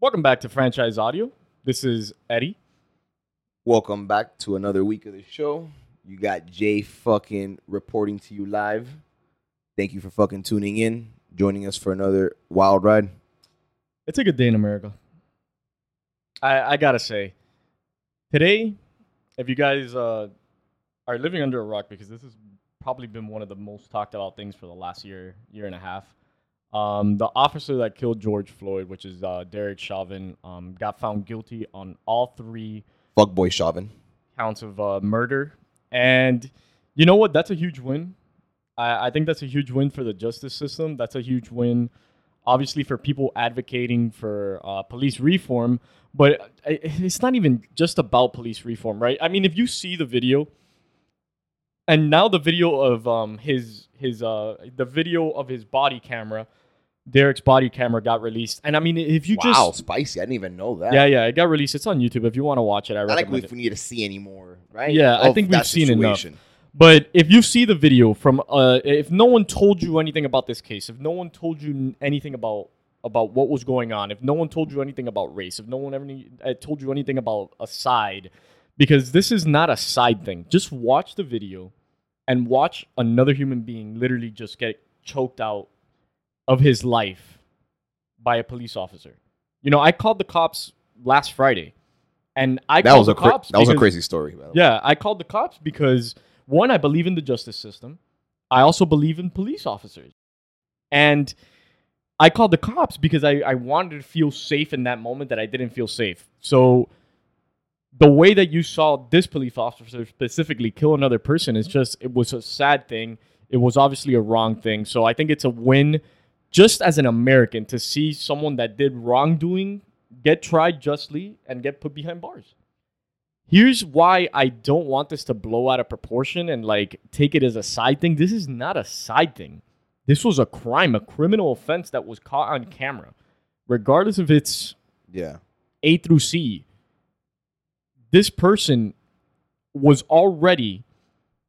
Welcome back to Franchise Audio. This is Eddie. Welcome back to another week of the show. You got Jay fucking reporting to you live. Thank you for fucking tuning in, joining us for another wild ride. It's a good day in America. I, I gotta say, today, if you guys uh, are living under a rock, because this has probably been one of the most talked about things for the last year, year and a half. Um, the officer that killed George Floyd, which is uh, Derek Chauvin, um, got found guilty on all three Fuck boy Chauvin. counts of uh, murder. And you know what? That's a huge win. I, I think that's a huge win for the justice system. That's a huge win, obviously, for people advocating for uh, police reform. But it's not even just about police reform, right? I mean, if you see the video, and now the video of um, his his uh, the video of his body camera, Derek's body camera got released. And I mean, if you wow, just wow, spicy. I didn't even know that. yeah, yeah, it got released. It's on YouTube. If you want to watch it, I I like recommend it. if we need to see anymore, right? Yeah, I think we've seen enough. But if you see the video from, uh, if no one told you anything about this case, if no one told you anything about about what was going on, if no one told you anything about race, if no one ever uh, told you anything about a side, because this is not a side thing. Just watch the video, and watch another human being literally just get choked out of his life by a police officer. You know, I called the cops last Friday, and I That called was the a cra- cops that was a crazy story. yeah, I called the cops because one, I believe in the justice system. I also believe in police officers. And I called the cops because I, I wanted to feel safe in that moment that I didn't feel safe. So the way that you saw this police officer specifically kill another person is just it was a sad thing. It was obviously a wrong thing. So I think it's a win just as an American to see someone that did wrongdoing get tried justly and get put behind bars here's why I don't want this to blow out of proportion and like take it as a side thing. This is not a side thing. This was a crime, a criminal offense that was caught on camera. Regardless if it's Yeah. A through C, this person was already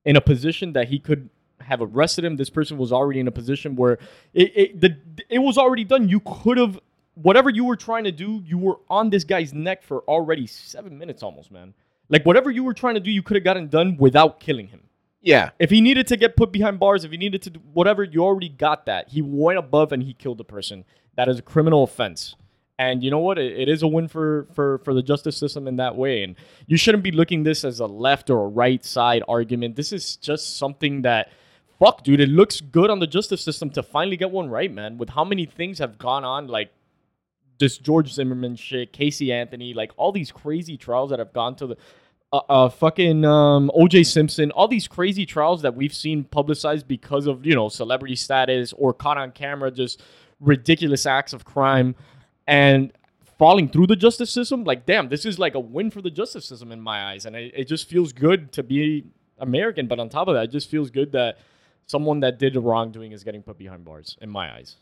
in a position that he could have arrested him. This person was already in a position where it it, the, it was already done. You could have whatever you were trying to do, you were on this guy's neck for already seven minutes almost, man. Like whatever you were trying to do, you could have gotten done without killing him. Yeah. If he needed to get put behind bars, if he needed to do whatever, you already got that. He went above and he killed the person. That is a criminal offense. And you know what? It, it is a win for, for, for the justice system in that way. And you shouldn't be looking this as a left or a right side argument. This is just something that, fuck, dude, it looks good on the justice system to finally get one right, man. With how many things have gone on, like this George Zimmerman shit, Casey Anthony, like all these crazy trials that have gone to the uh, uh fucking um OJ Simpson, all these crazy trials that we've seen publicized because of, you know, celebrity status or caught on camera just ridiculous acts of crime and falling through the justice system, like damn, this is like a win for the justice system in my eyes and it, it just feels good to be American, but on top of that, it just feels good that someone that did wrongdoing is getting put behind bars in my eyes.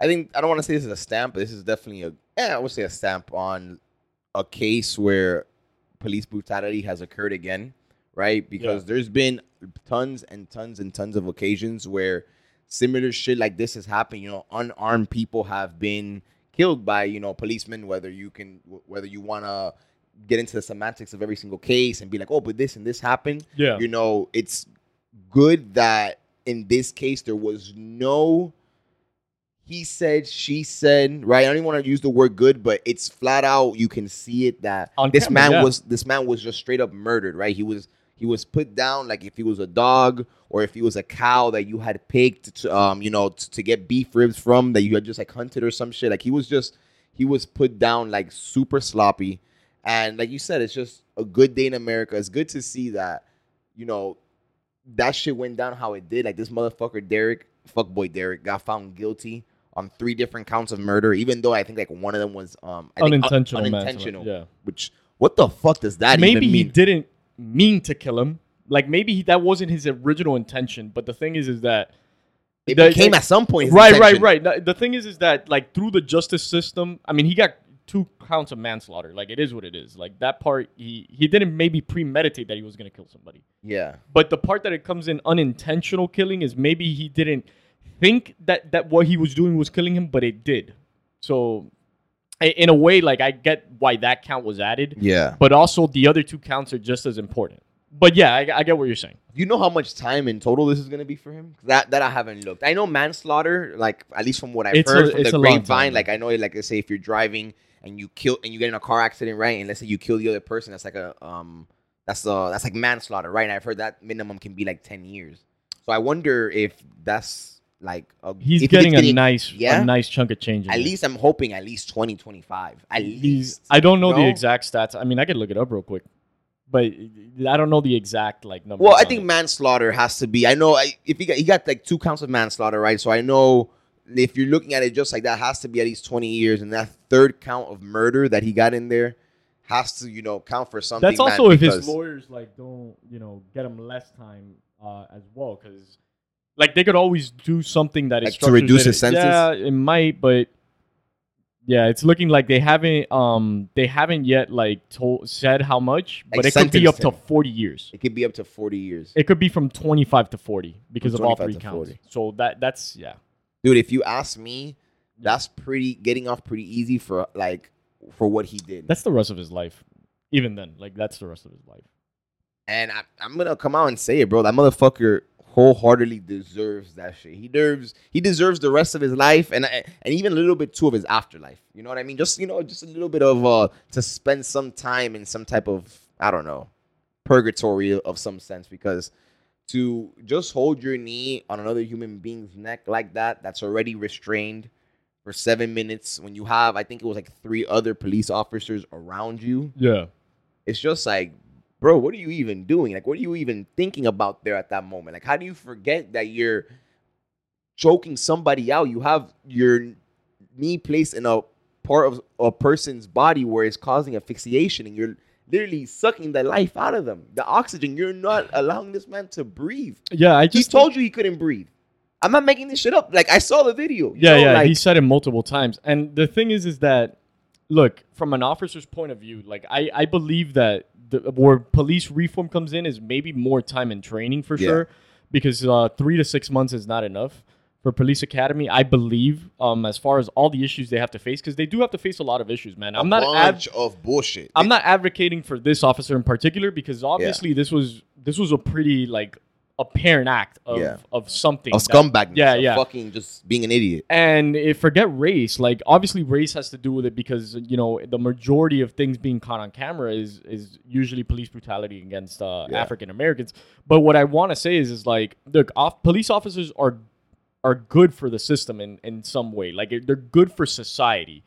I think I don't want to say this is a stamp, but this is definitely a yeah, I would say a stamp on a case where police brutality has occurred again, right? Because there's been tons and tons and tons of occasions where similar shit like this has happened. You know, unarmed people have been killed by you know policemen. Whether you can, whether you want to get into the semantics of every single case and be like, oh, but this and this happened. Yeah. You know, it's good that in this case there was no he said, she said, right? I don't even want to use the word good, but it's flat out. You can see it that On this camera, man yeah. was this man was just straight up murdered, right? He was he was put down like if he was a dog or if he was a cow that you had picked, to, um, you know, to, to get beef ribs from that you had just like hunted or some shit. Like he was just he was put down like super sloppy, and like you said, it's just a good day in America. It's good to see that, you know, that shit went down how it did. Like this motherfucker Derek, fuckboy Derek, got found guilty on three different counts of murder. Even though I think like one of them was um I think, un- unintentional, unintentional. Yeah. Which what the fuck does that mean? maybe he mean? didn't mean to kill him. Like maybe he, that wasn't his original intention. But the thing is, is that It the- became at some point. right, intention. right, right. The- thing is, is that like through the justice system, I mean, he got two counts of manslaughter. Like it is what it is. Like that part, he he didn't maybe premeditate that he was gonna kill somebody. Yeah. But the part that it comes in unintentional killing is maybe he didn't think that that what he was doing was killing him, but it did. So in a way, like I get why that count was added, Yeah. but also the other two counts are just as important. But yeah, I, I get what you're saying. Do you know how much time in total this is going to be for him? That that I haven't looked. I know manslaughter, like at least from what I've It's heard a- from it's the a long grapevine. time. Like I know, like let's say if you're driving and you kill and you get in a car accident, right? And let's say you kill the other person, that's like a um, that's uh that's like manslaughter, right? And I've heard that minimum can be like ten years. So I wonder if that's like a, He's if getting a nice, yeah? a nice chunk of change. At least I'm hoping at least 20, 25. At He's, least. I don't know the exact stats. I mean, I could look it up real quick, but I don't know the exact like number. Well, I think manslaughter has to be. I know I, if he got, he got like two counts of manslaughter, right? So I know if you're looking at it just like that, has to be at least 20 years, and that third count of murder that he got in there has to, you know, count for something. That's man, also if his lawyers like don't you know get him less time uh, as well because like they could always do something that is Like to reduce his sentence? Yeah, it might, but yeah, it's looking like they haven't um they haven't yet like told said how much, but Like, it could be up to forty years. It could be up to 40 years. It could be from twenty five to forty because From of all three counts. 40. So that that's yeah. Dude, if you ask me, that's pretty getting off pretty easy for like for what he did. That's the rest of his life. Even then, like that's the rest of his life. And I, I'm gonna come out and say it, bro. That motherfucker wholeheartedly deserves that shit. He deserves he deserves the rest of his life and and even a little bit too of his afterlife. You know what I mean? Just you know, just a little bit of uh to spend some time in some type of I don't know purgatory of some sense because to just hold your knee on another human being's neck like that that's already restrained for seven minutes when you have I think it was like three other police officers around you Yeah. it's just like, bro, what are you even doing? Like, what are you even thinking about there at that moment? Like, how do you forget that you're choking somebody out? You have your knee placed in a part of a person's body where it's causing asphyxiation, and you're literally sucking the life out of them. The oxygen, you're not allowing this man to breathe. Yeah, I He just told you he couldn't breathe. I'm not making this shit up. Like, I saw the video. Yeah, know, yeah, like- he said it multiple times. And the thing is, is that look from an officer's point of view, like I, I believe that the, where police reform comes in is maybe more time and training for Yeah. sure, because uh, three to six months is not enough for police academy. I believe, um, as far as all the issues they have to face, because they do have to face a lot of issues, man. I'm not. Ad- bunch of bullshit. I'm not advocating for this officer in particular because obviously this was this was a pretty like apparent act of Yeah. of something a scumbag. Yeah, yeah. Fucking just being an idiot. and if forget race like obviously race has to do with it because you know the majority of things being caught on camera is is usually police brutality against uh, Yeah. african americans but what i want to say is is like look off, police officers are are good for the system in in some way like they're good for society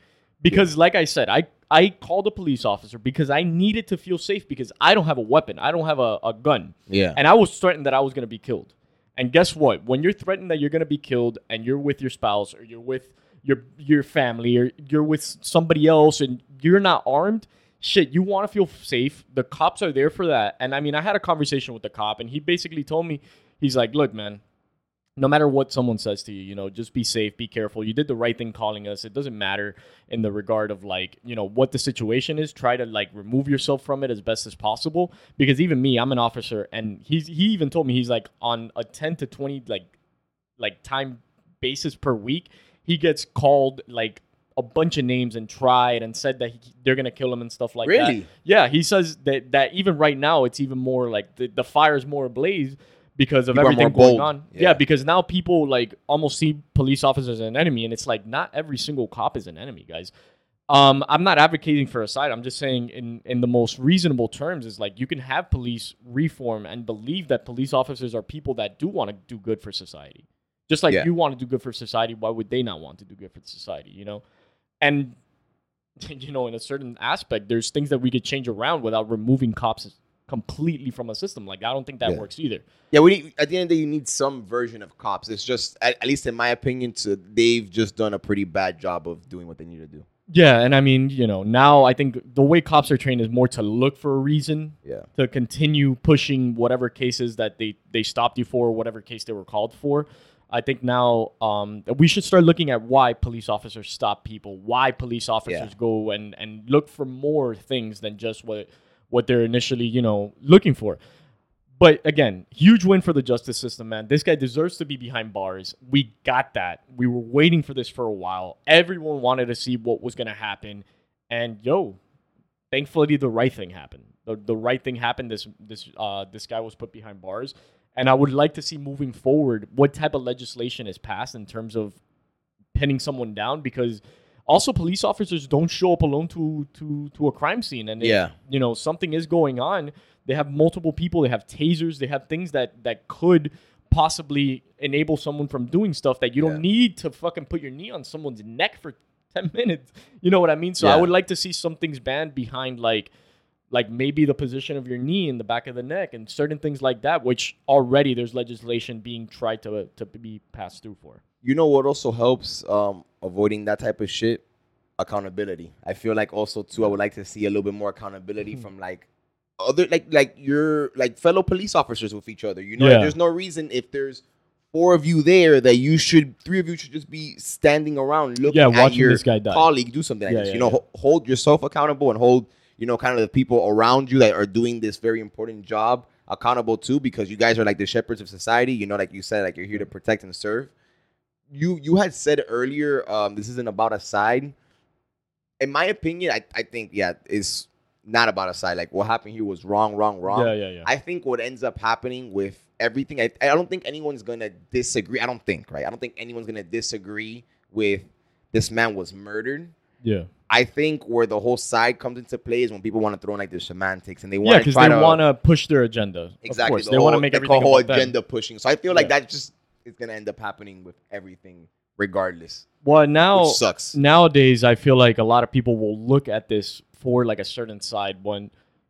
because like i said i i called a police officer because i needed to feel safe because i don't have a weapon i don't have a, a gun Yeah. and I was threatened that I was going to be killed. And guess what? When you're threatened that you're going to be killed and you're with your spouse or you're with your your family or you're with somebody else and you're not armed, shit, you want to feel safe. The cops are there for that. And I mean, I had a conversation with the cop and he basically told me he's like, "Look, man, no matter what someone says to you, you know, just be safe, be careful. You did the right thing calling us. It doesn't matter in the regard of like, you know, what the situation is. Try to like remove yourself from it as best as possible. Because even me, I'm an officer, and he's he even told me he's like on a 10 to 20 like like time basis per week, he gets called like a bunch of names and tried and said that he, they're gonna kill him and stuff like that. Really? Yeah, he says that that even right now it's even more like the, the fire is more ablaze because of People everything going bold. on. Yeah. Yeah. because now people like almost see police officers as an enemy, and it's like not every single cop is an enemy, guys. Um, I'm not advocating for a side. I'm just saying in in the most reasonable terms is like you can have police reform and believe that police officers are people that do want to do good for society. Just like Yeah. you want to do good for society, why would they not want to do good for society? You know, and you know, in a certain aspect, there's things that we could change around without removing cops completely from a system. Like I don't think that Yeah. works either. Yeah, we need, at the end of the day, you need some version of cops. It's just, at, at least in my opinion, to they've just done a pretty bad job of doing what they need to do. Yeah, and I mean, you know, now I think the way cops are trained is more to look for a reason Yeah, to continue pushing whatever cases that they they stopped you for, whatever case they were called for. I think now um, we should start looking at why police officers stop people, why police officers Yeah. go and and look for more things than just what what they're initially you know looking for. But again, huge win for the justice system, man. This guy deserves to be behind bars. We got that. We were waiting for this for a while. Everyone wanted to see what was going to happen. And yo, thankfully the right thing happened. The, the right thing happened. This this uh this guy was put behind bars. And I would like to see moving forward what type of legislation is passed in terms of pinning someone down because also police officers don't show up alone to to to a crime scene. And if, Yeah. you know something is going on they have multiple people they have tasers they have things that that could possibly enable someone from doing stuff that you don't Yeah. need to fucking put your knee on someone's neck for 10 minutes. You know what i mean? So i would like to see some things banned behind like like maybe the position of your knee in the back of the neck and certain things like that which already there's legislation being tried to to be passed through for You know what also helps um, avoiding that type of shit? Accountability. I feel like also too. I would like to see a little bit more accountability Mhm. from like other like like your like fellow police officers with each other. You know, Yeah. there's no reason if there's four of you there that you should three of you should just be standing around looking Yeah, at your this guy die. colleague do something like Yeah, this. yeah, you know, ho- hold yourself accountable and hold you know kind of the people around you that are doing this very important job accountable too because you guys are like the shepherds of society. You know, like you said, like you're here to protect and serve you you had said earlier um this isn't about a side. In my opinion i, I think yeah it's not about a side. Like what happened here was wrong wrong wrong. Yeah yeah yeah. I think what ends up happening with everything I, I don't think anyone's gonna disagree. I don't think right? I don't think anyone's gonna disagree with this man was murdered. Yeah. I think where the whole side comes into play is when people want to throw in like their semantics and they yeah want to because try they to want to push their agenda exactly. of course. The they want to make the whole about them. agenda pushing. So i feel like Yeah. that just is gonna end up happening with everything regardless well now sucks. nowadays i feel like a lot of people will look at this for like a certain side when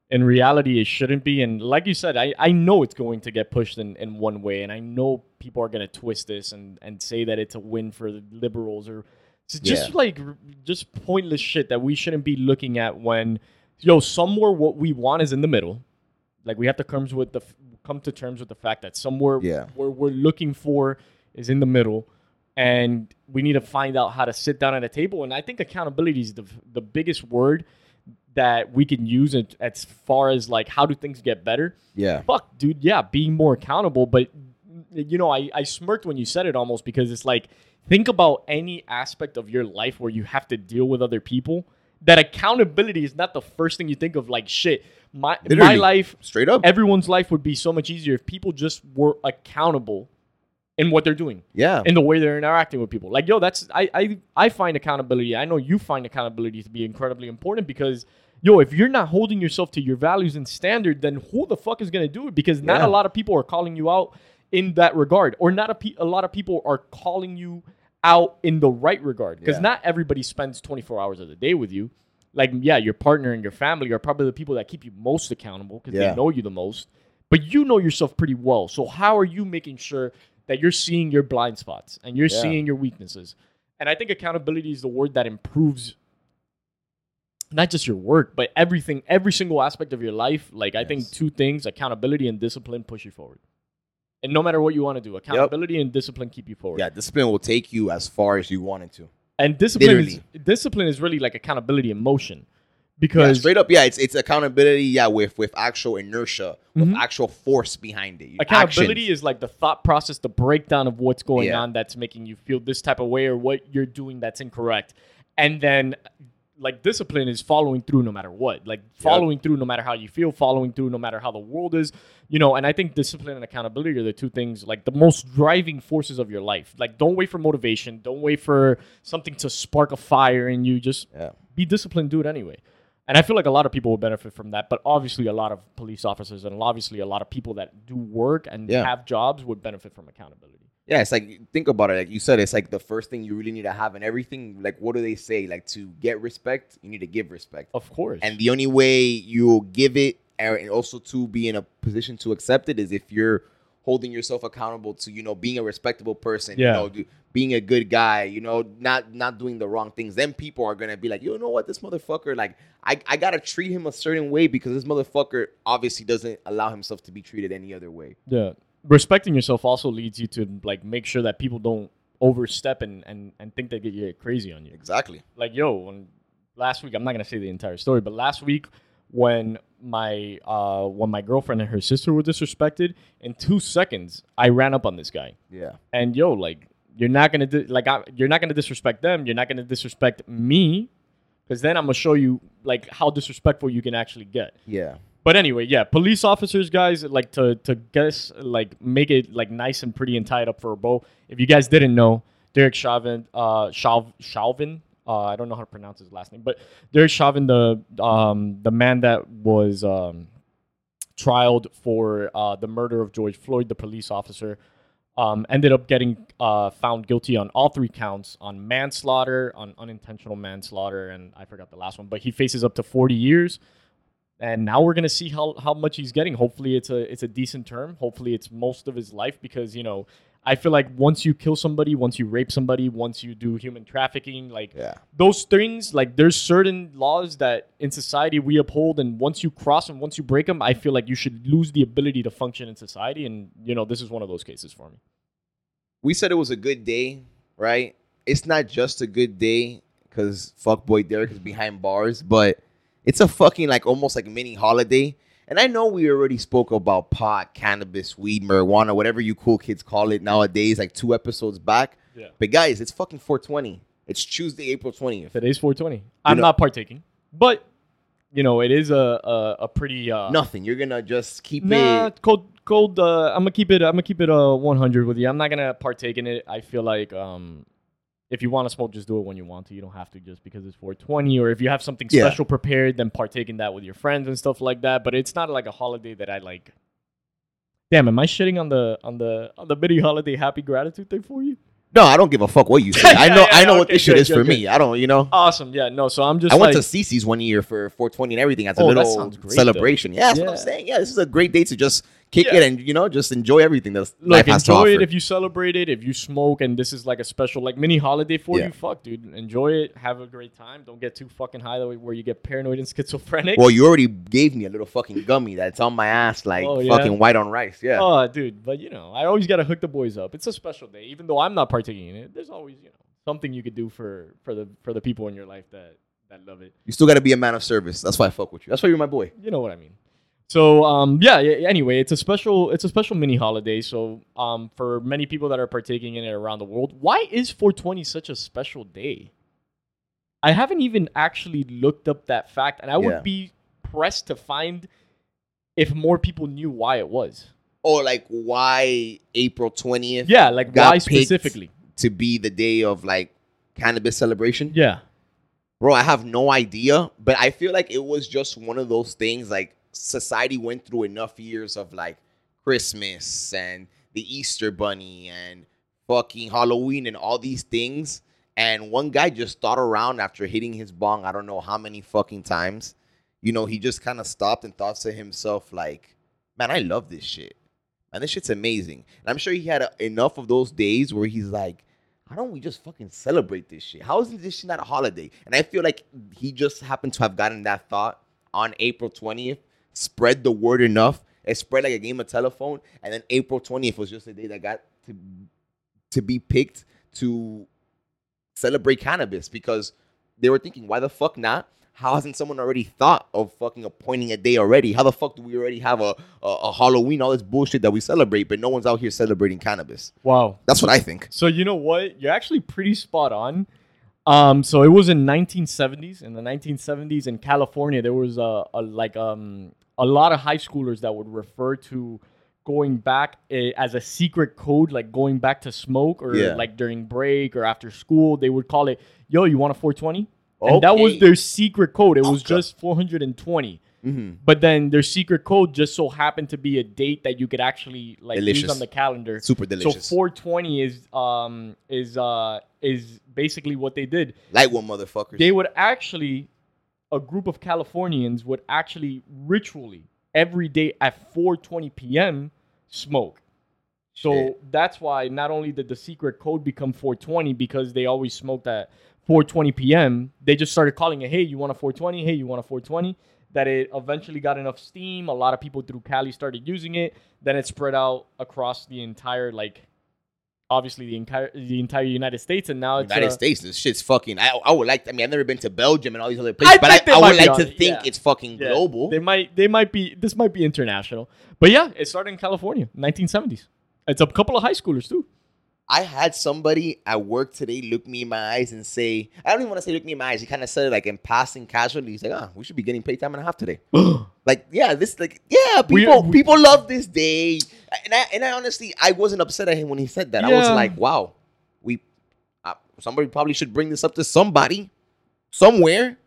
in reality it shouldn't be and like you said i, I know it's going to get pushed in, in one way and i know people are going to twist this and, and say that it's a win for the liberals or it's just Yeah. like just pointless shit that we shouldn't be looking at when yo somewhere what we want is in the middle like we have to comes with the come to terms with the fact that somewhere Yeah. where we're looking for is in the middle and we need to find out how to sit down at a table and i think accountability is the, the biggest word that we can use it as far as like how do things get better Yeah. fuck dude yeah being more accountable but you know I, I smirked when you said it almost because it's like think about any aspect of your life where you have to deal with other people that accountability is not the first thing you think of like shit my my life Straight up. everyone's life would be so much easier if people just were accountable in what they're doing Yeah. in the way they're interacting with people. Like, yo, that's I I I find accountability. I know you find accountability to be incredibly important because yo, if you're not holding yourself to your values and standard, then who the fuck is gonna do it? Because not Yeah. a lot of people are calling you out in that regard, or not a pe- a lot of people are calling you out in the right regard. Because Yeah. not everybody spends 24 hours of the day with you. Like, yeah, your partner and your family are probably the people that keep you most accountable because Yeah. they know you the most. But you know yourself pretty well. So how are you making sure that you're seeing your blind spots and you're Yeah. seeing your weaknesses? And I think accountability is the word that improves not just your work, but everything, every single aspect of your life. Like I think two things: accountability and discipline push you forward. And no matter what you want to do, accountability and discipline keep you forward. Yeah. Discipline will take you as far as you want it to. And discipline is, discipline is really like accountability in motion. Yeah, Because straight up. Yeah. It's it's accountability. Yeah. With with actual inertia, with Mhm. actual force behind it. accountability Actions. is like the thought process, the breakdown of what's going Yeah. on that's making you feel this type of way or what you're doing that's incorrect. And then like discipline is following through no matter what. Like following through no matter how you feel, following through no matter how the world is. You know, and I think discipline and accountability are the two things like the most driving forces of your life. Like don't wait for motivation, don't wait for something to spark a fire in you. Just Yeah. be disciplined, do it anyway. And I feel like a lot of people will benefit from that, but obviously a lot of police officers and obviously a lot of people that do work and Yeah. have jobs would benefit from accountability. Yeah, it's like think about it. Like you said, it's like the first thing you really need to have in everything. Like what do they say? Like to get respect, you need to give respect. Of course. And the only way you'll give it and also to be in a position to accept it is if you're holding yourself accountable to, you know, being a respectable person, Yeah. you know, do- being a good guy, you know, not not doing the wrong things. Then people are gonna be like, you know what, this motherfucker, like, I, I gotta treat him a certain way because this motherfucker obviously doesn't allow himself to be treated any other way. yeah. Respecting yourself also leads you to like make sure that people don't overstep and, and, and think they get you crazy on you. Exactly. like yo when last week i'm not going to say the entire story but last week when my uh when my girlfriend and her sister were disrespected in two seconds i ran up on this guy Yeah. and yo like you're not gonna di- like I, you're not gonna disrespect them you're not gonna disrespect me because then i'm gonna show you like how disrespectful you can actually get Yeah. But anyway yeah police officers guys like to to guess like make it like nice and pretty and tie it up for a bow if you guys didn't know derek chauvin uh Chauv- chauvin uh, I don't know how to pronounce his last name, but Derek Chauvin, the um, the man that was um, trialed for uh, the murder of George Floyd, the police officer, um, ended up getting uh, found guilty on all three counts on manslaughter, on unintentional manslaughter, and I forgot the last one. But he faces up to 40 years, and now we're gonna see how, how much he's getting. Hopefully, it's a it's a decent term. Hopefully, it's most of his life because you know I feel like once you kill somebody, once you rape somebody, once you do human trafficking, like Yeah. those things like there's certain laws that in society we uphold and once you cross them once you break them i feel like you should lose the ability to function in society and you know this is one of those cases for me we said it was a good day, right? It's not just a good day because fuckboy Derek is behind bars, but it's a fucking like almost like mini holiday. And I know we already spoke about pot, cannabis, weed, marijuana, whatever you cool kids call it nowadays, like two episodes back. Yeah. But guys, it's fucking 420. It's Tuesday, April 20th. today's 420 i'm know- not partaking but you know it is a a, a pretty uh Nothing. You're gonna just keep nah it. cold cold uh i'm gonna keep it i'm gonna keep it uh 100 with you i'm not gonna partake in it i feel like um if you want to smoke, just do it when you want to. You don't have to just because it's 420. Or if you have something Yeah. special prepared, then partake in that with your friends and stuff like that. But it's not like a holiday that I like. Damn, am I shitting on the on the on the mini holiday happy gratitude thing for you? No, I don't give a fuck what you say. I know. yeah, I know yeah, what okay, this shit good, is good, for good. me. I don't. You know. Awesome. Yeah. No. So I'm just. I went to Cece's one year for 420 and everything as a Oh, little great, celebration. Yeah, that's what I'm saying. Yeah, this is a great day to just kick Yeah. it and you know just enjoy everything that's Look, life has to enjoy it if you celebrate it. If you smoke and this is like a special like mini holiday for Yeah. you, fuck, dude. Enjoy it. Have a great time. Don't get too fucking high that way where you get paranoid and schizophrenic. well, you already gave me a little fucking gummy that's on my ass like Oh, yeah? fucking white on rice. Yeah. Oh, dude, but you know, I always gotta hook the boys up. It's a special day, even though I'm not partaking in it. There's always, you know, something you could do for for the for the people in your life that that love it. You still got to be a man of service. That's why I fuck with you. That's why you're my boy. You know what I mean. So, um, yeah, yeah. Anyway, it's a special it's a special mini holiday. So, um, for many people that are partaking in it around the world, why is 420 such a special day? I haven't even actually looked up that fact, and I would Yeah. be pressed to find if more people knew why it was. Or like why April 20th Yeah, like why specifically? to be the day of like cannabis celebration? Yeah. Bro, I have no idea, but I feel like it was just one of those things like society went through enough years of like Christmas and the Easter bunny and fucking Halloween and all these things. And one guy just thought around after hitting his bong, I don't know how many fucking times. You know, he just kind of stopped and thought to himself, like, man, I love this shit. Man, this shit's amazing. And I'm sure he had a, enough of those days where he's like, how don't we just fucking celebrate this shit? How isn't this shit not a holiday? And I feel like he just happened to have gotten that thought on April 20th, spread the word enough, it spread like a game of telephone, and then April 20th was just the day that got to to be picked to celebrate cannabis because they were thinking, why the fuck not? How hasn't someone already thought of fucking appointing a day already? How the fuck do we already have a, a, a Halloween, all this bullshit that we celebrate, but no one's out here celebrating cannabis? Wow. That's what I think. So you know what? You're actually pretty spot on. Um, so it was in 1970s. In the 1970s in California, there was a, a like um a lot of high schoolers that would refer to going back eh, as a secret code, like going back to smoke or Yeah. like during break or after school. They would call it, "Yo, you want a 420?" And that was their secret code. It was Okay. just 420. hmm But then their secret code just so happened to be a date that you could actually like use on the calendar. Super delicious. So 420 is um is uh is basically what they did. Light one, motherfuckers. They would actually a group of Californians would actually ritually every day at 4:20 p.m. smoke. So Shit. that's why not only did the secret code become 420 because they always smoked at 4:20 p.m. They just started calling it, "Hey, you want a 420? Hey, you want a 420?" That it eventually got enough steam. A lot of people through Cali started using it. Then it spread out across the entire like obviously the entire the entire United States, and now it's United uh, States, this shit's fucking. I, I would like. I mean, I've never been to Belgium and all these other places, I but I, I would like to it, think yeah. it's fucking yeah, global. They might they might be this might be international, but yeah, it started in California, 1970s. It's a couple of high schoolers too. I had somebody at work today look me in my eyes and say, I don't even want to say look me in my eyes. He kind of said it like in passing casually. He's like, ah, we should be getting paid time and a half today. Like, yeah, this like, yeah, people we- people love this day. And I and I honestly, I wasn't upset at him when he said that. I was like, wow, we uh, somebody probably should bring this up to somebody somewhere.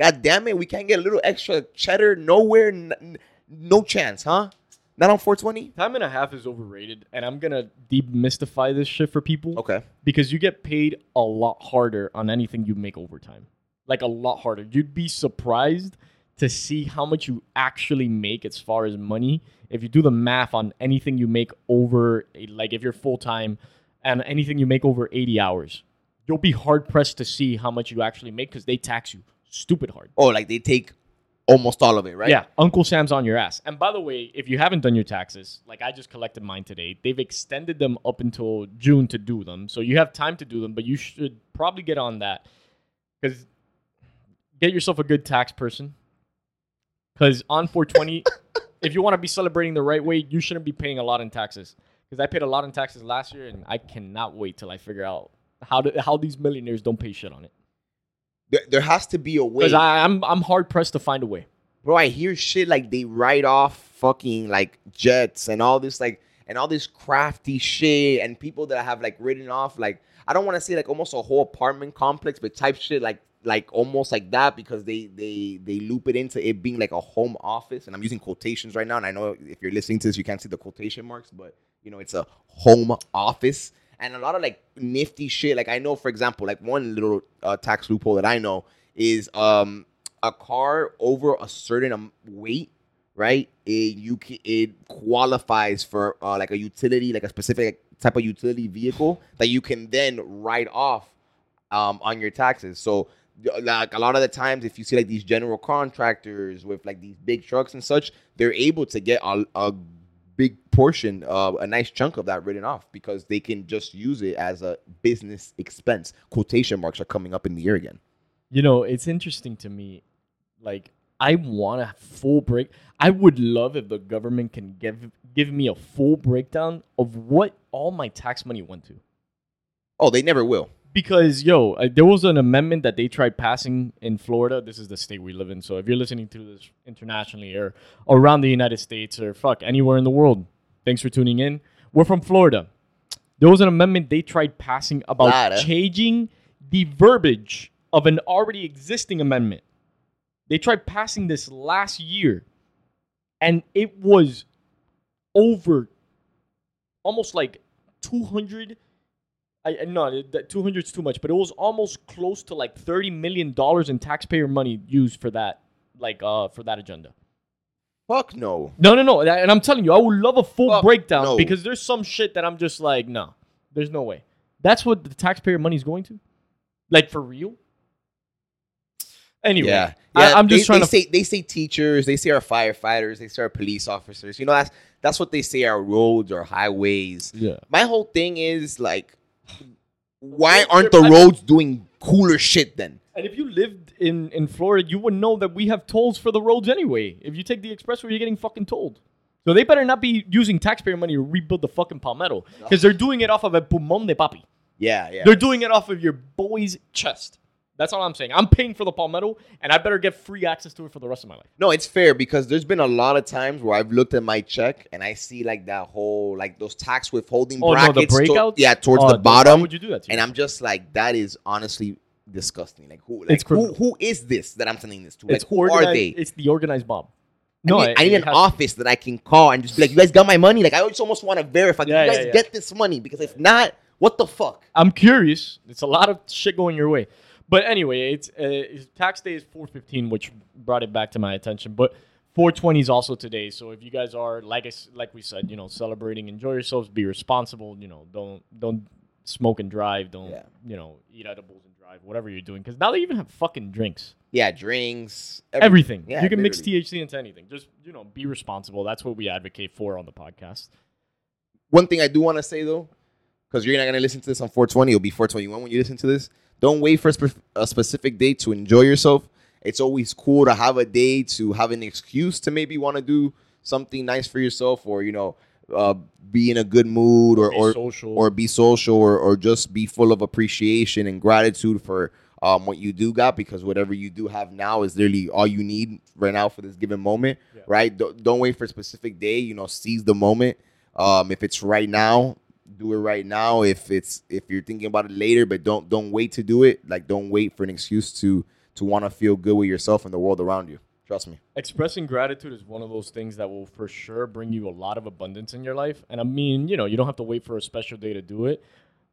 God damn it, we can't get a little extra cheddar nowhere. N- n- no chance, huh? Not on 420. Time and a half is overrated, and I'm gonna demystify this shit for people. Okay. because you get paid a lot harder on anything you make overtime. Like a lot harder. You'd be surprised to see how much you actually make as far as money if you do the math on anything you make over like if you're full time and anything you make over 80 hours. You'll be hard pressed to see how much you actually make cuz they tax you stupid hard. Oh, like they take almost all of it, right? Yeah, Uncle Sam's on your ass. And by the way, if you haven't done your taxes, like I just collected mine today, they've extended them up until June to do them. So you have time to do them, but you should probably get on that because get yourself a good tax person. Because on 420, if you want to be celebrating the right way, you shouldn't be paying a lot in taxes. Because I paid a lot in taxes last year, and I cannot wait till I figure out how to, how these millionaires don't pay shit on it. There, there has to be a way. Because I'm I'm hard pressed to find a way. Bro, I hear shit like they write off fucking like jets and all this like and all this crafty shit and people that have like written off like I don't want to say like almost a whole apartment complex, but type shit like like almost like that because they they they loop it into it being like a home office and I'm using quotations right now and I know if you're listening to this you can't see the quotation marks but you know it's a home office and a lot of like nifty shit. Like I know for example like one little uh, tax loophole that I know is um a car over a certain weight right? It you ca- it qualifies for uh, like a utility like a specific type of utility vehicle that you can then write off um, on your taxes. So like a lot of the times if you see like these general contractors with like these big trucks and such they're able to get a, a big portion uh, a nice chunk of that written off because they can just use it as a business expense quotation marks are coming up in the air again You know, it's interesting to me. Like, I want a full break. I would love if the government can give give me a full breakdown of what all my tax money went to. oh they never will Because yo, uh, there was an amendment that they tried passing in Florida. This is the state we live in. So if you're listening to this internationally or around the United States or fuck anywhere in the world, thanks for tuning in. We're from Florida. There was an amendment they tried passing about Florida. changing the verbiage of an already existing amendment. They tried passing this last year, and it was over almost like 200 I no, that 200 is too much, but it was almost close to like 30 million dollars in taxpayer money used for that like uh for that agenda. fuck no No, no, no. And I'm telling you, I would love a full Fuck breakdown no. because there's some shit that I'm just like, no. There's no way. That's what the taxpayer money is going to? Like for real? Anyway, Yeah, I, I'm just they, trying they to say they say teachers, they say our firefighters, they say our police officers. You know, that's that's what they say our roads, our highways. Yeah. My whole thing is like, why aren't the roads doing cooler shit then? And if you lived in, in Florida, you would know that we have tolls for the roads anyway. If you take the expressway, you're getting fucking tolled. So they better not be using taxpayer money to rebuild the fucking Palmetto. Because they're doing it off of a pulmón de papi. Yeah, yeah. They're doing it off of your boy's chest. That's all I'm saying. I'm paying for the Palmetto, and I better get free access to it for the rest of my life. No, it's fair because there's been a lot of times where I've looked at my check and I see like that whole like those tax withholding Oh, no, the brackets. to- yeah, towards Oh, the th- Why bottom. would you do that to and? I'm just like, that is honestly disgusting. Like who? Like It's who? Who is this that I'm sending this to? Like It's who organized, are they? It's the organized mob. I need, it- I need an has- office that I can call and just be like, you guys got my money? Like, I just almost want to verify. Yeah, you yeah, guys yeah. get this money? Because if not, what the fuck? I'm curious. It's a lot of shit going your way. But anyway, it's, uh, tax day is 415, which brought it back to my attention. But 420 is also today. So if you guys are like I like we said, you know, celebrating, enjoy yourselves, be responsible. You know, don't don't smoke and drive. Don't Yeah. you know eat edibles and drive. Whatever you're doing, because now they even have fucking drinks. Yeah, drinks, every- Everything. Yeah, you can mix. THC into anything. Just you know, be responsible. That's what we advocate for on the podcast. One thing I do want to say though, because you're not gonna listen to this on 420. It'll be 421 when you listen to this. Don't wait for a, spe- a specific day to enjoy yourself. It's always cool to have a day to have an excuse to maybe want to do something nice for yourself, or you know, uh, be in a good mood, or Be or social. or be social, or or just be full of appreciation and gratitude for um what you do got because whatever you do have now is literally all you need right now for this given moment Yeah. right don't, don't wait for a specific day you know seize the moment um if it's right now do it right now if it's if you're thinking about it later but don't don't wait to do it like don't wait for an excuse to to want to feel good with yourself and the world around you trust me expressing gratitude is one of those things that will for sure bring you a lot of abundance in your life. And I mean, you know, you don't have to wait for a special day to do it.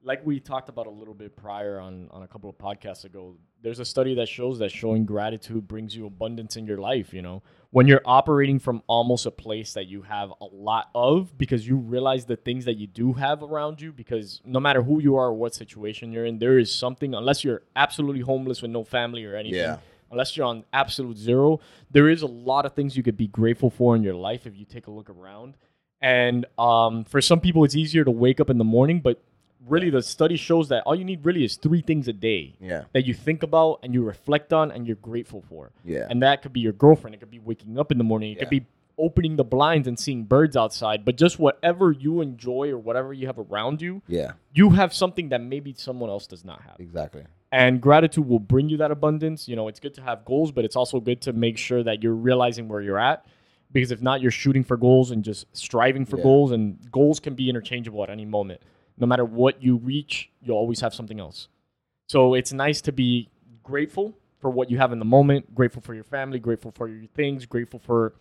Like we talked about a little bit prior on, on a couple of podcasts ago, there's a study that shows that showing gratitude brings you abundance in your life. You know, when you're operating from almost a place that you have a lot of because you realize the things that you do have around you, because no matter who you are or what situation you're in, there is something, unless you're absolutely homeless with no family or anything Yeah. unless you're on absolute zero, there is a lot of things you could be grateful for in your life if you take a look around. And um, for some people, it's easier to wake up in the morning, but really, the study shows that all you need really is three things a day yeah. that you think about and you reflect on and you're grateful for. yeah. And that could be your girlfriend, it could be waking up in the morning, it could be opening the blinds and seeing birds outside, but just whatever you enjoy or whatever you have around you, yeah. you have something that maybe someone else does not have. Exactly. And gratitude will bring you that abundance. You know it's good to have goals but it's also good to make sure that you're realizing where you're at. Because if not you're shooting for goals and just striving for Yeah. goals. And goals can be interchangeable at any moment no matter what you reach you'll always have something else so it's nice to be grateful for what you have in the moment grateful for your family grateful for your things grateful for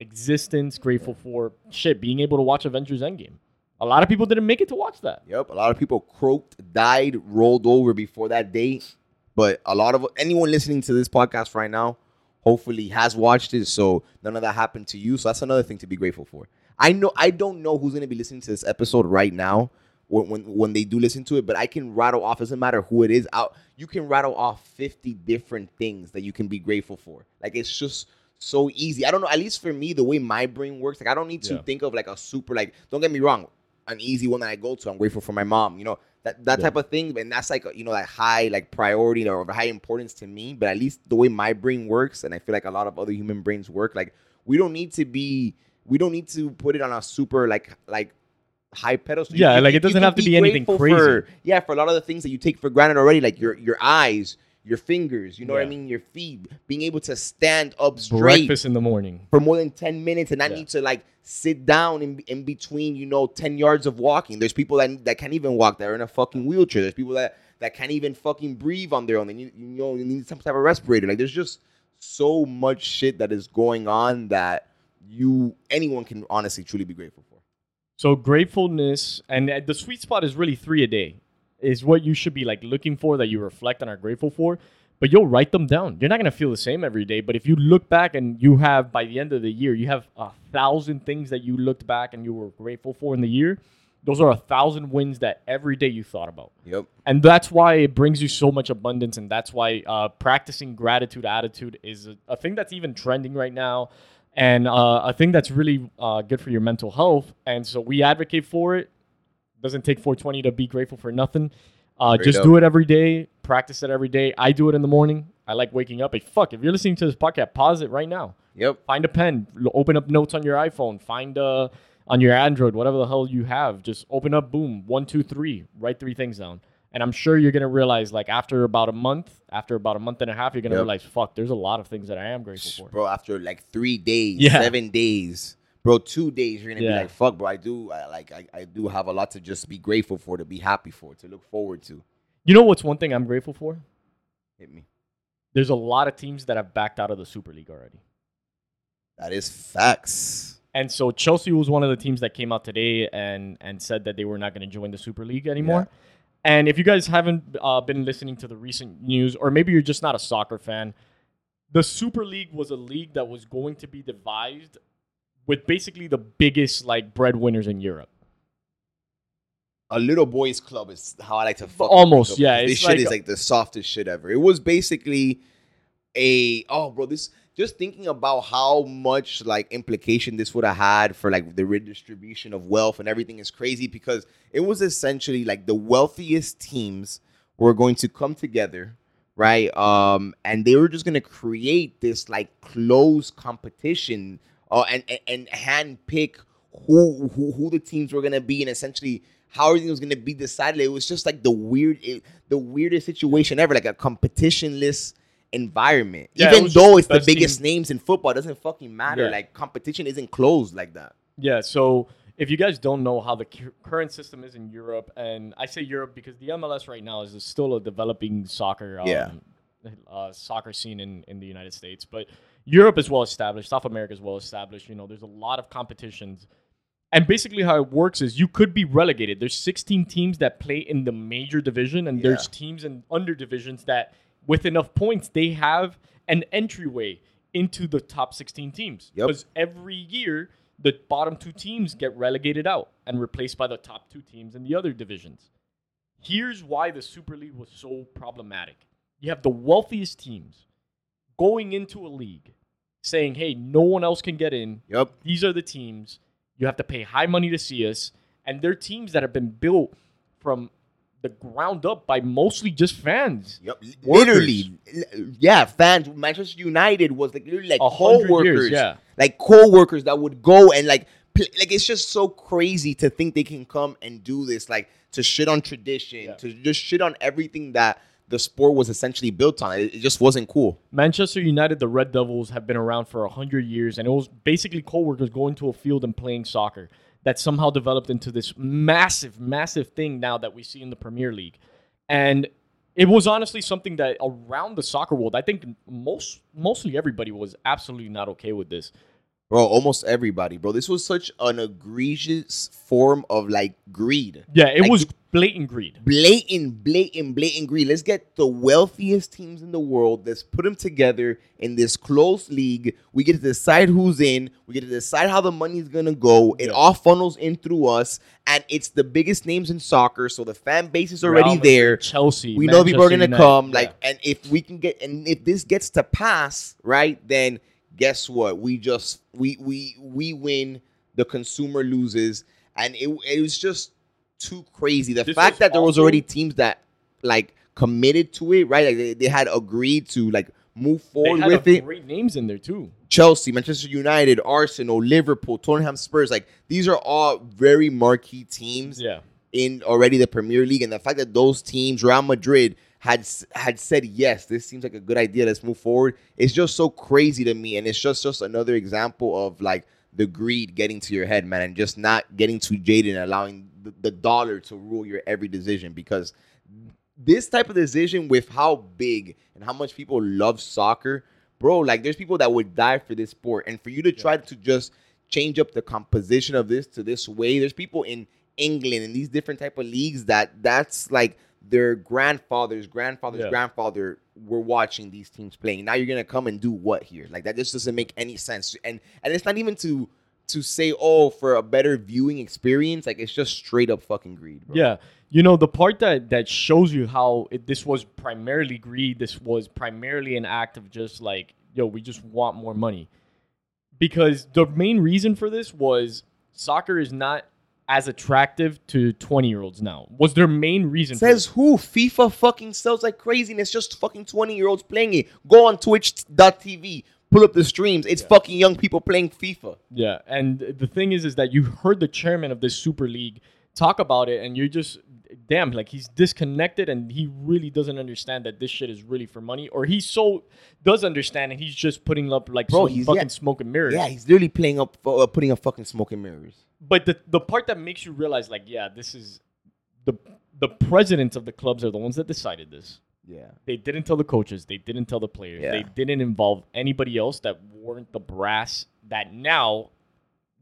existence grateful for shit being able to watch avengers endgame a lot of people didn't make it to watch that Yep, a lot of people croaked, died, rolled over before that date. But a lot of anyone listening to this podcast right now, hopefully has watched it, so none of that happened to you. So that's another thing to be grateful for. I know I don't know who's gonna be listening to this episode right now when when, when they do listen to it, but I can rattle off. Doesn't matter who it is. Out you can rattle off fifty different things that you can be grateful for. Like it's just so easy. I don't know. At least for me, the way my brain works, like I don't need to Yeah. think of like a super like. Don't get me wrong an easy one that I go to. I'm grateful for my mom. You know that that Yeah. type of thing, and that's like you know like high like priority or of high importance to me. But at least the way my brain works, and I feel like a lot of other human brains work, like we don't need to be, we don't need to put it on a super like like high pedestal. You- Yeah, you- like, it doesn't have to be anything grateful crazy. For, yeah, for a lot of the things that you take for granted already, like your your eyes, your fingers. You know what I mean? Your feet, being able to stand up straight breakfast in the morning for more than 10 minutes and I Yeah. need to like sit down in, in between you know 10 yards of walking there's people that, that can't even walk that are in a fucking wheelchair there's people that that can't even fucking breathe on their own they need you know they need some type of respirator like there's just so much shit that is going on that you anyone can honestly truly be grateful for So gratefulness and the sweet spot is really three a day is what you should be like looking for that you reflect and are grateful for. But you'll write them down. You're not gonna feel the same every day. But if you look back and you have by the end of the year, you have a thousand things that you looked back and you were grateful for in the year. Those are a thousand wins that every day you thought about. yep And that's why it brings you so much abundance. And that's why uh, practicing gratitude attitude is a, a thing that's even trending right now. And uh, a thing that's really uh, good for your mental health. And so we advocate for it. Doesn't take 420 to be grateful for nothing. Uh, just up. do it every day. Practice it every day. I do it in the morning. I like waking up. Hey, fuck, if you're listening to this podcast, pause it right now yep find a pen open up notes on your iphone find uh on your android whatever the hell you have just open up boom one two three write three things down and i'm sure you're gonna realize like after about a month after about a month and a half you're gonna Yep. realize fuck there's a lot of things that i am grateful for. bro after like three days Yeah. seven days bro two days you're gonna Yeah. be like fuck bro i do I, like I, I do have a lot to just be grateful for to be happy for to look forward to. You know what's one thing i'm grateful for? Hit me. There's a lot of teams that have backed out of the super league already. That is facts. And so chelsea was one of the teams that came out today and and said that they were not going to join the super league anymore And if you guys haven't uh, been listening to the recent news, or maybe you're just not a soccer fan, the Super League was a league that was going to be devised with basically the biggest like breadwinners in Europe. a little boys club is how I like to fuck Almost, yeah, This shit like is like the softest shit ever. It was basically a oh bro, this just thinking about how much like implication this would have had for like the redistribution of wealth and everything is crazy because it was essentially like the wealthiest teams were going to come together right um and they were just going to create this like close competition uh, and, and and hand pick who, who who the teams were going to be and essentially how everything was going to be decided. It was just like the weird it, the weirdest situation ever like a competitionless environment Yeah, even was though it's the biggest team. names in football it doesn't fucking matter Yeah. like competition isn't closed like that Yeah. So if you guys don't know how the cu- current system is in Europe, and I say Europe because the MLS right now is still a developing soccer, um, Yeah. uh, soccer scene in, in the United States, but Europe is well established. South America is well established. You know, there's a lot of competitions. And basically, how it works is you could be relegated. There's 16 teams that play in the major division, and there's teams in under divisions that, with enough points, they have an entryway into the top 16 teams. Yep. Because every year, the bottom two teams get relegated out and replaced by the top two teams in the other divisions. Here's why the Super League was so problematic. You have the wealthiest teams going into a league saying, hey, no one else can get in yep these are the teams you have to pay high money to see us and they're teams that have been built from the ground up by mostly just fans Yep. Literally, l- yeah. Fans. Manchester United was like literally like hundred co-workers, years, yeah. like co-workers that would go and like, pl- like it's just so crazy to think they can come and do this, like to shit on tradition, Yeah. to just shit on everything that the sport was essentially built on. It, it just wasn't cool. manchester united the red devils have been around for 100 years and it was basically co-workers going to a field and playing soccer that somehow developed into this massive massive thing now that we see in the premier league. And it was honestly something that around the soccer world i think most mostly everybody was absolutely not okay with this Bro, almost everybody, bro. This was such an egregious form of like greed. yeah it Like, was blatant greed blatant, blatant, blatant greed. Let's get the wealthiest teams in the world. Let's put them together in this close league. We get to decide who's in. We get to decide how the money's gonna go. It Yeah. all funnels in through us, and it's the biggest names in soccer. So the fan base is already Real there. Chelsea. We know people are gonna United. come. Yeah. Like, and if we can get, and if this gets to pass, right, then guess what? We just we we we win. The consumer loses, and it it was just too crazy. The This fact that there was already teams that like committed to it, right? Like they, they had agreed to like move forward with it. great names in there too. Chelsea, Manchester United, Arsenal, Liverpool, Tottenham Spurs, like these are all very marquee teams Yeah, in already the Premier League, and the fact that those teams, Real Madrid, had had said yes, this seems like a good idea. Let's move forward. It's just so crazy to me, and it's just just another example of like the greed getting to your head, man, and just not getting too jaded and allowing the, the dollar to rule your every decision because this type of decision with how big and how much people love soccer, bro, like there's people that would die for this sport. And for you to try to just change up the composition of this to this way, there's people in England and these different type of leagues that that's like their grandfather's grandfather's Yeah. grandfather were watching these teams playing. Now you're gonna come and do what here? Like that just doesn't make any sense. And and it's not even to to say, oh, for a better viewing experience. Like it's just straight up fucking greed, bro. yeah. You know the part that that shows you how it, this was primarily greed. This was primarily an act of just like, yo, we just want more money. Because the main reason for this was soccer is not as attractive to 20 year olds now. Was their main reason Says who? FIFA fucking sells like crazy, and it's just fucking 20 year olds playing it. Go on twitch.tv, pull up the streams. It's fucking young people playing FIFA. Yeah, and the thing is, is that you heard the chairman of this super league talk about it, and you're just damn like he's disconnected, and he really doesn't understand that this shit is really for money, or he so does understand, and he's just putting up like Bro, he's- fucking yeah. smoke and mirrors. Yeah, he's literally playing up, uh, putting up fucking smoke and mirrors. But the the part that makes you realize, like, yeah, this is the the presidents of the clubs are the ones that decided this. Yeah. They didn't tell the coaches. They didn't tell the players. Yeah. They didn't involve anybody else that weren't the brass that now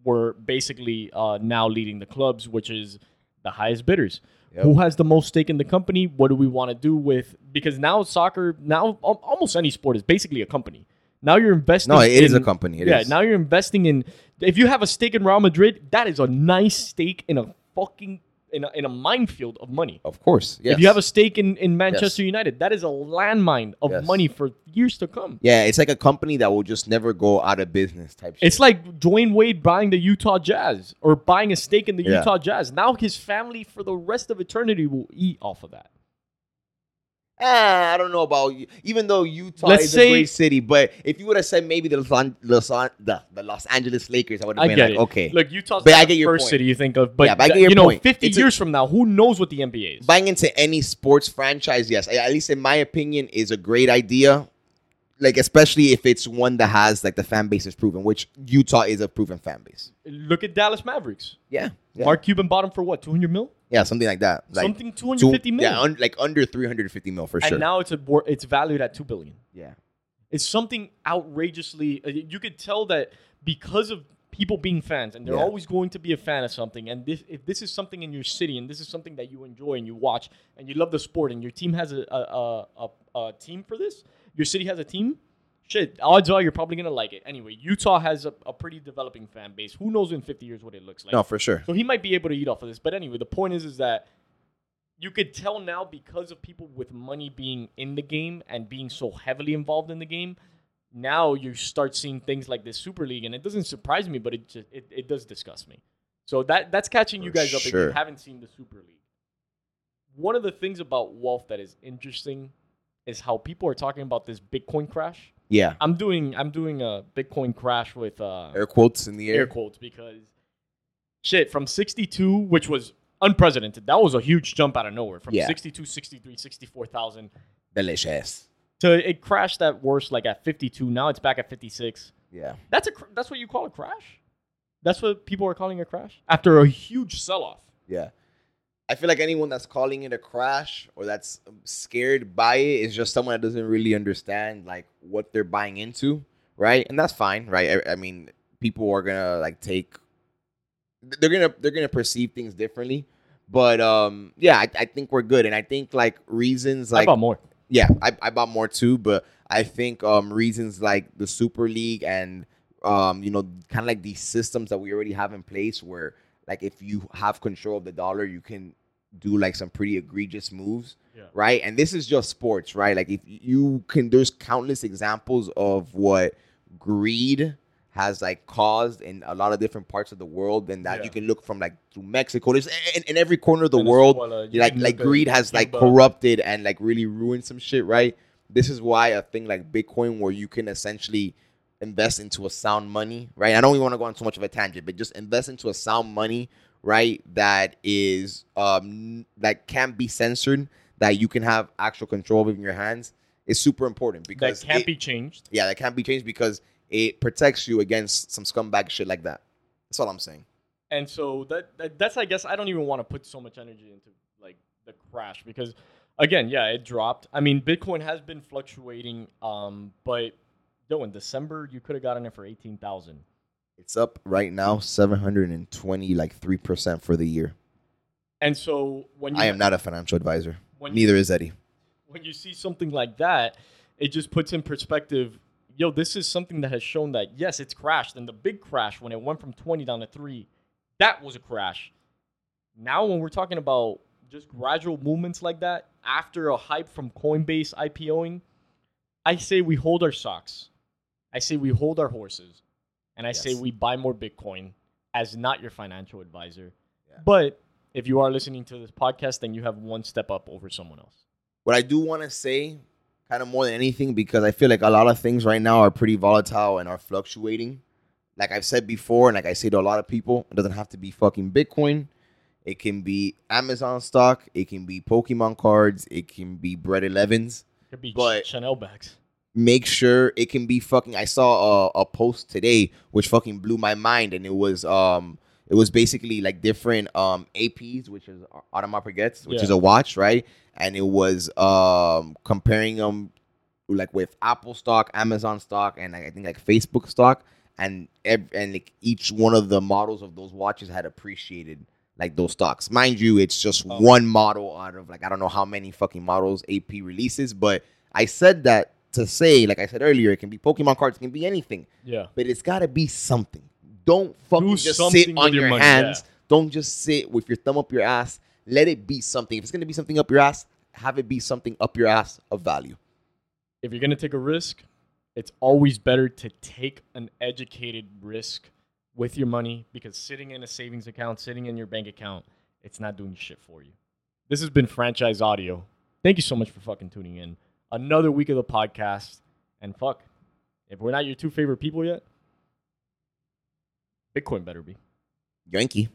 were basically uh, now leading the clubs, which is the highest bidders. Yep. Who has the most stake in the company? What do we want to do with? Because now soccer, now almost any sport is basically a company. Now you're investing. No, it is in- a company. It yeah, is. now you're investing in. If you have a stake in Real Madrid, that is a nice stake in a fucking in a, in a minefield of money. Of course. Yes. If you have a stake in, in Manchester United, that is a landmine of Yes. money for years to come. yeah, it's like a company that will just never go out of business type shit. It's like Dwyane Wade buying the Utah Jazz or buying a stake in the Yeah. Utah Jazz. Now his family for the rest of eternity will eat off of that. Ah, I don't know about you. Even though Utah Let's is say- a great city, but if you would have said maybe the Los, Los, the, the Los Angeles Lakers, I would have been like, it. okay. Look, Utah's But I the get your first point. city you think of, but Yeah, but I get your you know, point. 50 It's a- years from now, who knows what the NBA is? Buying into any sports franchise, yes, at least in my opinion, is a great idea. Like especially if it's one that has like the fan base is proven, which Utah is a proven fan base. Look at Dallas Mavericks. Yeah, yeah, Mark Cuban bought him for what, 200 mil? Yeah something like that. Like Something two- mil. Yeah, un- like under three hundred fifty mil for and sure. And now it's a wor- it's valued at 2 billion. yeah, It's something outrageously uh, you could tell that because of people being fans and they're Yeah. always going to be a fan of something and this if this is something in your city and this is something that you enjoy and you watch and you love the sport and your team has a a, a, a, a team for this your city has a team shit odds are you're probably gonna like it anyway utah has a, a pretty developing fan base who knows in 50 years what it looks like no, for sure. so he might be able to eat off of this. But anyway, the point is, is that you could tell now because of people with money being in the game and being so heavily involved in the game. Now you start seeing things like this Super League, and it doesn't surprise me, but it just it, it does disgust me. So that that's catching you guys up if you haven't seen the Super League. One of the things about Wolf that is interesting is how people are talking about this Bitcoin crash. Yeah, I'm doing I'm doing a Bitcoin crash with uh, air quotes in the air. air quotes because shit from 62 which was unprecedented that was a huge jump out of nowhere from Yeah. 62 63 64,000 Delicious. to it crashed at worst like at 52 now it's back at 56 Yeah. that's a cr- that's what you call a crash that's what people are calling a crash after a huge sell off Yeah. I feel like anyone that's calling it a crash or that's scared by it is just someone that doesn't really understand like what they're buying into, right? And that's fine, right? I, I mean, people are gonna like take they're gonna they're gonna perceive things differently. But um yeah, I, I think we're good. And I think like reasons like like about more yeah, I, I bought more too, but I think um reasons like the Super League and um you know kind of like these systems that we already have in place where like if you have control of the dollar, you can do like some pretty egregious moves, Yeah. right? And this is just sports, right? Like if you can, there's countless examples of what greed has like caused in a lot of different parts of the world, and that Yeah. you can look from like through Mexico, there's in, in every corner of the world you like like greed has like Cuba. corrupted and like really ruined some shit, right? This is why a thing like Bitcoin, where you can essentially invest into a sound money, right? I don't even want to go on too much of a tangent, but just invest into a sound money, right? That is um that can't be censored, that you can have actual control of in your hands is super important because that can't it- be changed yeah, that can't be changed because it protects you against some scumbag shit like that. That's all I'm saying. and so that, that that's i guess i don't even want to put so much energy into like the crash because again yeah it dropped i mean bitcoin has been fluctuating um but yo in december you could have gotten it for 18000 It's up right now, seven hundred and twenty, like three percent for the year. and so when you I am not a financial advisor. when Neither is Eddie. when you see something like that, it just puts in perspective. Yo, this is something that has shown that yes, it's crashed, and the big crash when it went from twenty down to three, that was a crash. Now, when we're talking about just gradual movements like that after a hype from Coinbase IPOing, I say we hold our socks. I say we hold our horses, and I say we buy more Bitcoin as not your financial advisor. Yeah. But if you are listening to this podcast, then you have one step up over someone else. What I do want to say, kind of more than anything, because I feel like a lot of things right now are pretty volatile and are fluctuating. Like I've said before, and like I say to a lot of people, it doesn't have to be fucking Bitcoin. It can be Amazon stock. It can be Pokemon cards. It can be Bred Elevens. Could be But- Chanel bags. Make sure it can be fucking i saw a, a post today which fucking blew my mind and it was um it was basically like different um aps which is audemars piguet which is a watch right? And it was um comparing them like with apple stock amazon stock and like, i think like facebook stock. And ev- and like each one of the models of those watches had appreciated like those stocks. Mind you it's just Oh. one model out of like i don't know how many fucking models ap releases but i said that to say, like I said earlier, it can be Pokemon cards, it can be anything, Yeah. but it's got to be something. Don't fucking Do just sit on your your, hands Don't just sit with your thumb up your ass. Let it be something. If it's gonna be something up your ass, have it be something up your ass of value. If you're gonna take a risk, it's always better to take an educated risk with your money because sitting in a savings account, sitting in your bank account, it's not doing shit for you. This has been Franchise Audio. Thank you so much for fucking tuning in. Another week of the podcast. And fuck, if we're not your two favorite people yet, Bitcoin better be. Yankee.